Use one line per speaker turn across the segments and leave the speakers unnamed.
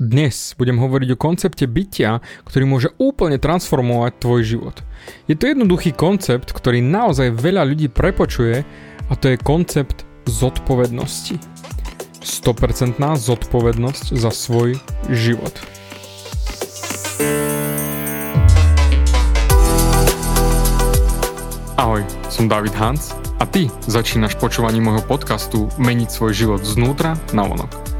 Dnes budem hovoriť o koncepte bytia, ktorý môže úplne transformovať tvoj život. Je to jednoduchý koncept, ktorý naozaj veľa ľudí prepočuje a to je koncept zodpovednosti. 100% zodpovednosť za svoj život. Ahoj, som David Hans a ty začínaš počúvanie môjho podcastu Meniť svoj život znútra na vonok.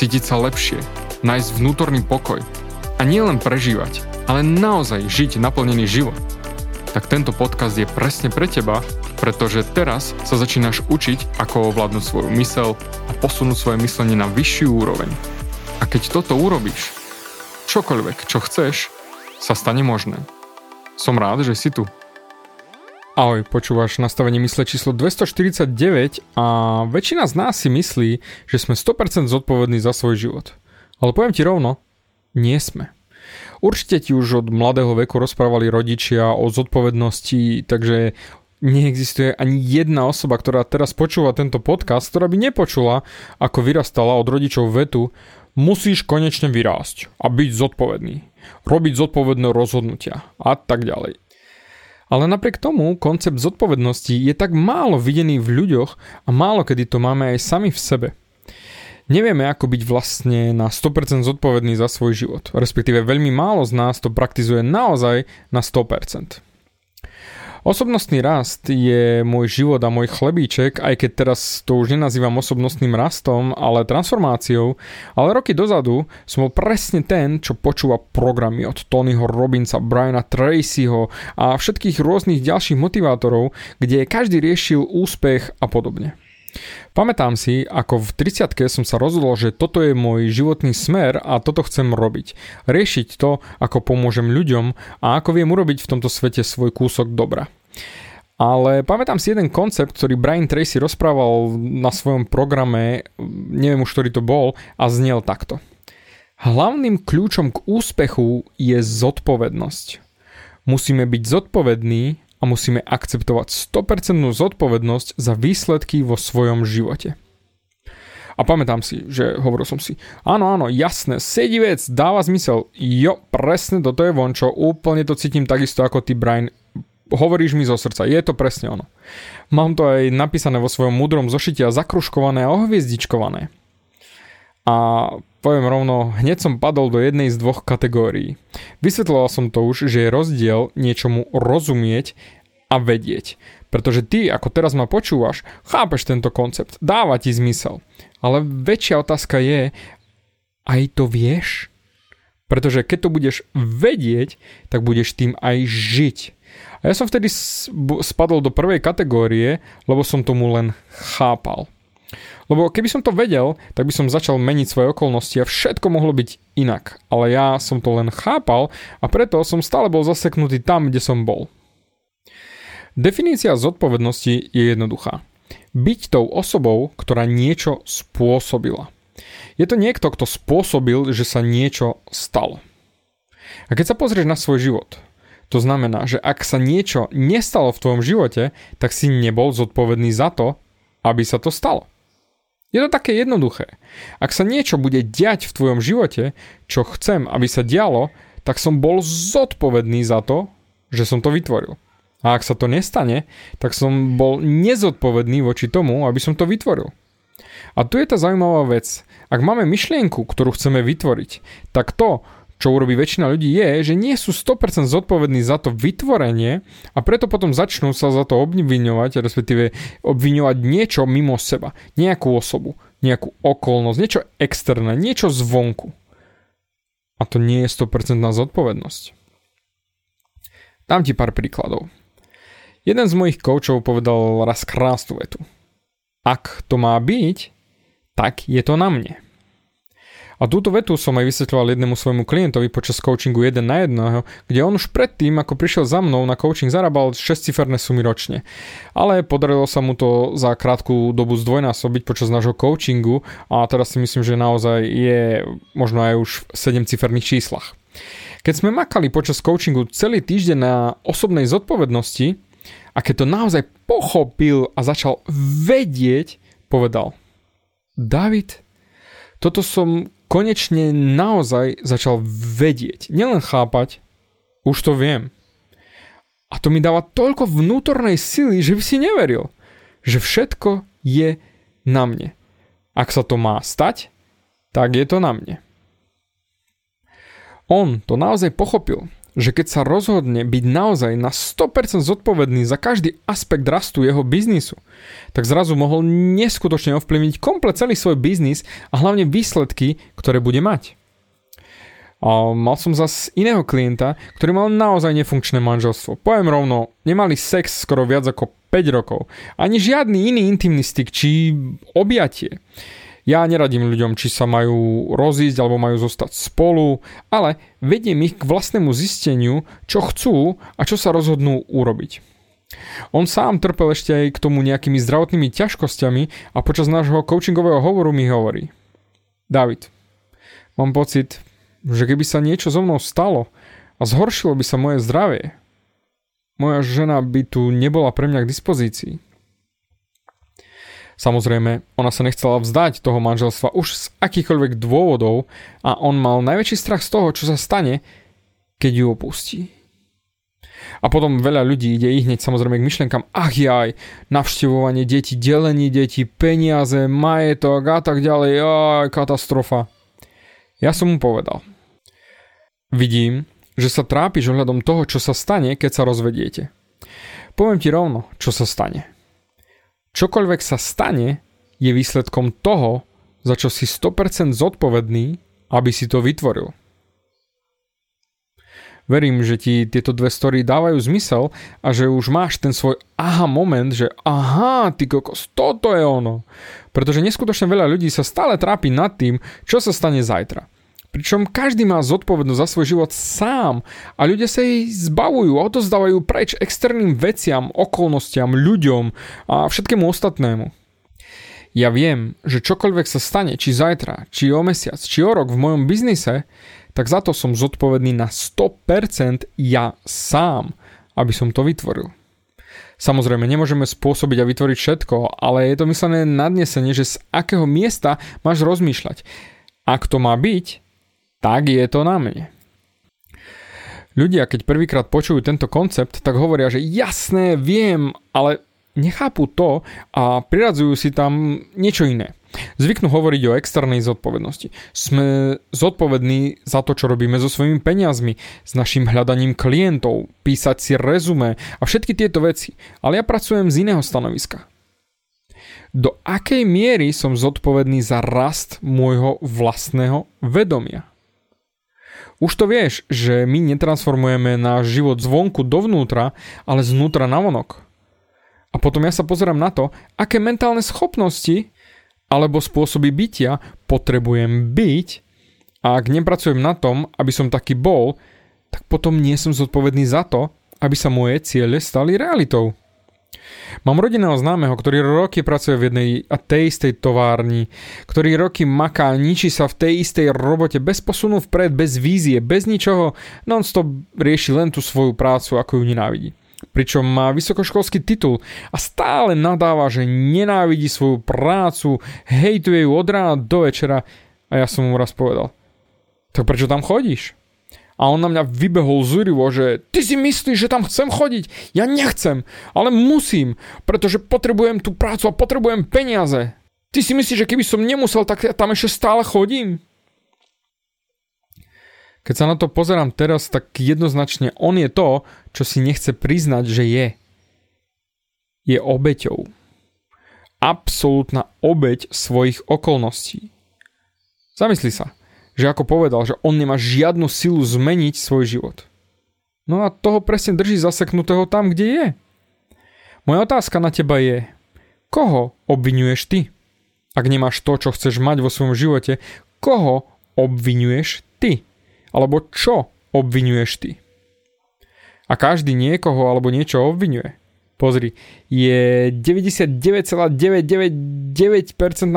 cítiť sa lepšie, nájsť vnútorný pokoj a nielen prežívať, ale naozaj žiť naplnený život, tak tento podcast je presne pre teba, pretože teraz sa začínaš učiť, ako ovládnuť svoju mysel a posunúť svoje myslenie na vyššiu úroveň. A keď toto urobíš, čokoľvek, čo chceš, sa stane možné. Som rád, že si tu. Ahoj, počúvaš nastavenie mysle číslo 249 a väčšina z nás si myslí, že sme 100% zodpovední za svoj život. Ale poviem ti rovno, nie sme. Určite ti už od mladého veku rozprávali rodičia o zodpovednosti, takže neexistuje ani jedna osoba, ktorá teraz počúva tento podcast, ktorá by nepočula, ako vyrastala od rodičov vetu musíš konečne vyrásť a byť zodpovedný, robiť zodpovedné rozhodnutia a tak ďalej. Ale napriek tomu koncept zodpovednosti je tak málo videný v ľuďoch a málo kedy to máme aj sami v sebe. Nevieme, ako byť vlastne na 100% zodpovedný za svoj život. Respektíve veľmi málo z nás to praktizuje naozaj na 100%. Osobnostný rast je môj život a môj chlebíček, aj keď teraz to už nenazývam osobnostným rastom, ale transformáciou, ale roky dozadu som bol presne ten, čo počúva programy od Tonyho Robinsa, Briana Tracyho a všetkých rôznych ďalších motivátorov, kde každý riešil úspech a podobne. Pamätám si, ako v 30 som sa rozhodol, že toto je môj životný smer a toto chcem robiť. Riešiť to, ako pomôžem ľuďom a ako viem urobiť v tomto svete svoj kúsok dobra. Ale pamätám si jeden koncept, ktorý Brian Tracy rozprával na svojom programe, neviem už, ktorý to bol, a znel takto. Hlavným kľúčom k úspechu je zodpovednosť. Musíme byť zodpovední a musíme akceptovať 100% zodpovednosť za výsledky vo svojom živote. A pamätám si, že hovoril som si, áno, áno, jasné, sedí vec, dáva zmysel, jo, presne toto je vončo, úplne to cítim takisto ako ty, Brian, hovoríš mi zo srdca, je to presne ono. Mám to aj napísané vo svojom múdrom zošite a zakruškované a ohviezdičkované. A poviem rovno, hneď som padol do jednej z dvoch kategórií. Vysvetloval som to už, že je rozdiel niečomu rozumieť a vedieť. Pretože ty, ako teraz ma počúvaš, chápeš tento koncept, dáva ti zmysel. Ale väčšia otázka je, aj to vieš? Pretože keď to budeš vedieť, tak budeš tým aj žiť. A ja som vtedy spadol do prvej kategórie, lebo som tomu len chápal. Lebo keby som to vedel, tak by som začal meniť svoje okolnosti a všetko mohlo byť inak. Ale ja som to len chápal a preto som stále bol zaseknutý tam, kde som bol. Definícia zodpovednosti je jednoduchá. Byť tou osobou, ktorá niečo spôsobila. Je to niekto, kto spôsobil, že sa niečo stalo. A keď sa pozrieš na svoj život, to znamená, že ak sa niečo nestalo v tvojom živote, tak si nebol zodpovedný za to, aby sa to stalo. Je to také jednoduché. Ak sa niečo bude diať v tvojom živote, čo chcem, aby sa dialo, tak som bol zodpovedný za to, že som to vytvoril. A ak sa to nestane, tak som bol nezodpovedný voči tomu, aby som to vytvoril. A tu je tá zaujímavá vec. Ak máme myšlienku, ktorú chceme vytvoriť, tak to, čo urobí väčšina ľudí, je, že nie sú 100% zodpovední za to vytvorenie a preto potom začnú sa za to obviňovať, respektíve obviňovať niečo mimo seba, nejakú osobu, nejakú okolnosť, niečo externé, niečo zvonku. A to nie je 100% zodpovednosť. Dám ti pár príkladov. Jeden z mojich koučov povedal raz krásnu vetu. Ak to má byť, tak je to na mne. A túto vetu som aj vysvetľoval jednému svojmu klientovi počas coachingu jeden na jedného, kde on už predtým, ako prišiel za mnou na coaching, zarábal 6-ciferné sumy ročne. Ale podarilo sa mu to za krátku dobu zdvojnásobiť počas nášho coachingu a teraz si myslím, že naozaj je možno aj už v 7-ciferných číslach. Keď sme makali počas coachingu celý týždeň na osobnej zodpovednosti a keď to naozaj pochopil a začal vedieť, povedal David, toto som konečne naozaj začal vedieť, nielen chápať, už to viem. A to mi dáva toľko vnútornej sily, že by si neveril, že všetko je na mne. Ak sa to má stať, tak je to na mne. On to naozaj pochopil že keď sa rozhodne byť naozaj na 100% zodpovedný za každý aspekt rastu jeho biznisu, tak zrazu mohol neskutočne ovplyvniť komplet celý svoj biznis a hlavne výsledky, ktoré bude mať. A mal som zas iného klienta, ktorý mal naozaj nefunkčné manželstvo. Poviem rovno, nemali sex skoro viac ako 5 rokov. Ani žiadny iný intimný styk či objatie. Ja neradím ľuďom, či sa majú rozísť alebo majú zostať spolu, ale vediem ich k vlastnému zisteniu, čo chcú a čo sa rozhodnú urobiť. On sám trpel ešte aj k tomu nejakými zdravotnými ťažkosťami a počas nášho coachingového hovoru mi hovorí David, mám pocit, že keby sa niečo so mnou stalo a zhoršilo by sa moje zdravie, moja žena by tu nebola pre mňa k dispozícii. Samozrejme, ona sa nechcela vzdať toho manželstva už z akýchkoľvek dôvodov a on mal najväčší strach z toho, čo sa stane, keď ju opustí. A potom veľa ľudí ide ich hneď samozrejme k myšlenkám, ach jaj, navštevovanie detí, delenie detí, peniaze, majetok a tak ďalej, aj katastrofa. Ja som mu povedal. Vidím, že sa trápiš ohľadom toho, čo sa stane, keď sa rozvediete. Poviem ti rovno, čo sa stane. Čokoľvek sa stane, je výsledkom toho, za čo si 100% zodpovedný, aby si to vytvoril. Verím, že ti tieto dve story dávajú zmysel a že už máš ten svoj aha moment, že aha, ty kokos, toto je ono. Pretože neskutočne veľa ľudí sa stále trápi nad tým, čo sa stane zajtra. Pričom každý má zodpovednosť za svoj život sám a ľudia sa jej zbavujú a odozdávajú preč externým veciam, okolnostiam, ľuďom a všetkému ostatnému. Ja viem, že čokoľvek sa stane, či zajtra, či o mesiac, či o rok v mojom biznise, tak za to som zodpovedný na 100% ja sám, aby som to vytvoril. Samozrejme, nemôžeme spôsobiť a vytvoriť všetko, ale je to myslené nadnesenie, že z akého miesta máš rozmýšľať. Ak to má byť, tak je to na mne. Ľudia, keď prvýkrát počujú tento koncept, tak hovoria, že jasné, viem, ale nechápu to a priradzujú si tam niečo iné. Zvyknú hovoriť o externej zodpovednosti. Sme zodpovední za to, čo robíme so svojimi peniazmi, s našim hľadaním klientov, písať si rezume a všetky tieto veci. Ale ja pracujem z iného stanoviska. Do akej miery som zodpovedný za rast môjho vlastného vedomia? Už to vieš, že my netransformujeme náš život zvonku dovnútra, ale znútra na vonok. A potom ja sa pozerám na to, aké mentálne schopnosti alebo spôsoby bytia potrebujem byť a ak nepracujem na tom, aby som taký bol, tak potom nie som zodpovedný za to, aby sa moje ciele stali realitou. Mám rodinného známeho, ktorý roky pracuje v jednej a tej istej továrni, ktorý roky maká, ničí sa v tej istej robote bez posunu vpred, bez vízie, bez ničoho, non-stop rieši len tú svoju prácu, ako ju nenávidí. Pričom má vysokoškolský titul a stále nadáva, že nenávidí svoju prácu, hejtuje ju od rána do večera a ja som mu raz povedal, tak prečo tam chodíš? A on na mňa vybehol zúrivo, že ty si myslíš, že tam chcem chodiť? Ja nechcem, ale musím, pretože potrebujem tú prácu a potrebujem peniaze. Ty si myslíš, že keby som nemusel, tak ja tam ešte stále chodím? Keď sa na to pozerám teraz, tak jednoznačne on je to, čo si nechce priznať, že je. Je obeťou. Absolútna obeť svojich okolností. Zamysli sa že ako povedal, že on nemá žiadnu silu zmeniť svoj život. No a toho presne drží zaseknutého tam, kde je. Moja otázka na teba je, koho obvinuješ ty? Ak nemáš to, čo chceš mať vo svojom živote, koho obvinuješ ty? Alebo čo obvinuješ ty? A každý niekoho alebo niečo obvinuje. Pozri, je 99,999%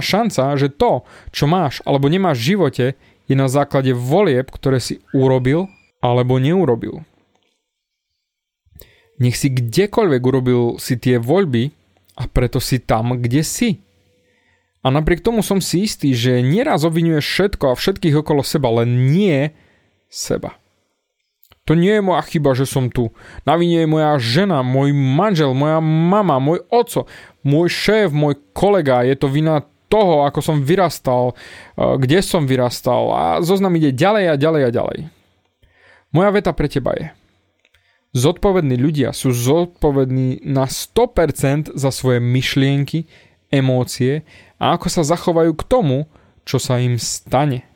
šanca, že to, čo máš alebo nemáš v živote, je na základe volieb, ktoré si urobil alebo neurobil. Nech si kdekoľvek urobil si tie voľby a preto si tam, kde si. A napriek tomu som si istý, že nieraz obvinuješ všetko a všetkých okolo seba, len nie seba. To nie je moja chyba, že som tu. Na vine je moja žena, môj manžel, moja mama, môj oco, môj šéf, môj kolega. Je to vina toho, ako som vyrastal, eh, kde som vyrastal a zoznam ide ďalej a ďalej a ďalej. Moja veta pre teba je. Zodpovední ľudia sú zodpovední na 100% za svoje myšlienky, emócie a ako sa zachovajú k tomu, čo sa im stane.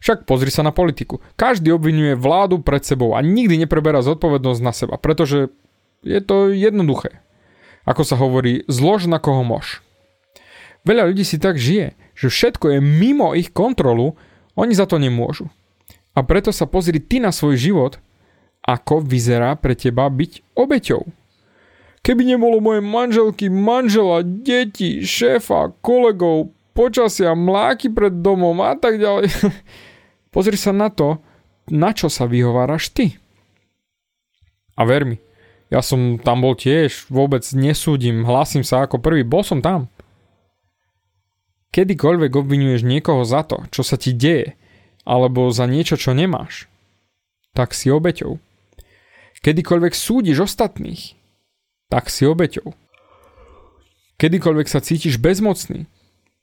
Však pozri sa na politiku. Každý obvinuje vládu pred sebou a nikdy nepreberá zodpovednosť na seba, pretože je to jednoduché. Ako sa hovorí, zlož na koho mož. Veľa ľudí si tak žije, že všetko je mimo ich kontrolu, oni za to nemôžu. A preto sa pozri ty na svoj život, ako vyzerá pre teba byť obeťou. Keby nebolo moje manželky, manžela, deti, šéfa, kolegov, počasia, mláky pred domom a tak ďalej, Pozri sa na to, na čo sa vyhováraš ty. A ver mi, ja som tam bol tiež, vôbec nesúdim, hlasím sa ako prvý, bol som tam. Kedykoľvek obvinuješ niekoho za to, čo sa ti deje, alebo za niečo, čo nemáš, tak si obeťou. Kedykoľvek súdiš ostatných, tak si obeťou. Kedykoľvek sa cítiš bezmocný,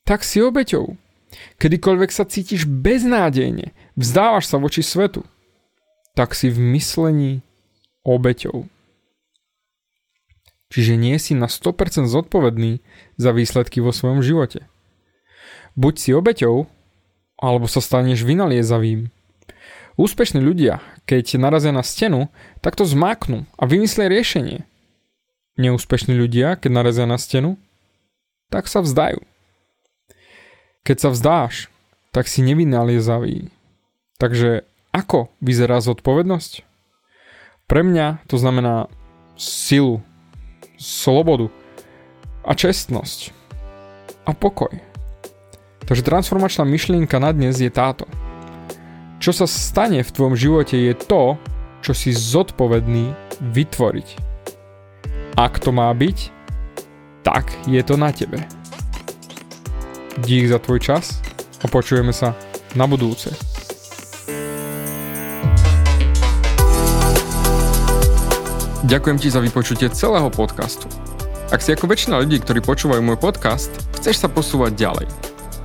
tak si obeťou. Kedykoľvek sa cítiš beznádejne, vzdávaš sa voči svetu, tak si v myslení obeťou. Čiže nie si na 100% zodpovedný za výsledky vo svojom živote. Buď si obeťou, alebo sa staneš vynaliezavým. Úspešní ľudia, keď narazia na stenu, tak to zmáknú a vymyslia riešenie. Neúspešní ľudia, keď narazia na stenu, tak sa vzdajú. Keď sa vzdáš, tak si nevynaliezavý. Takže ako vyzerá zodpovednosť? Pre mňa to znamená silu, slobodu a čestnosť a pokoj. Takže transformačná myšlienka na dnes je táto. Čo sa stane v tvojom živote je to, čo si zodpovedný vytvoriť. Ak to má byť, tak je to na tebe. Dík za tvoj čas a počujeme sa na budúce. Ďakujem ti za vypočutie celého podcastu. Ak si ako väčšina ľudí, ktorí počúvajú môj podcast, chceš sa posúvať ďalej.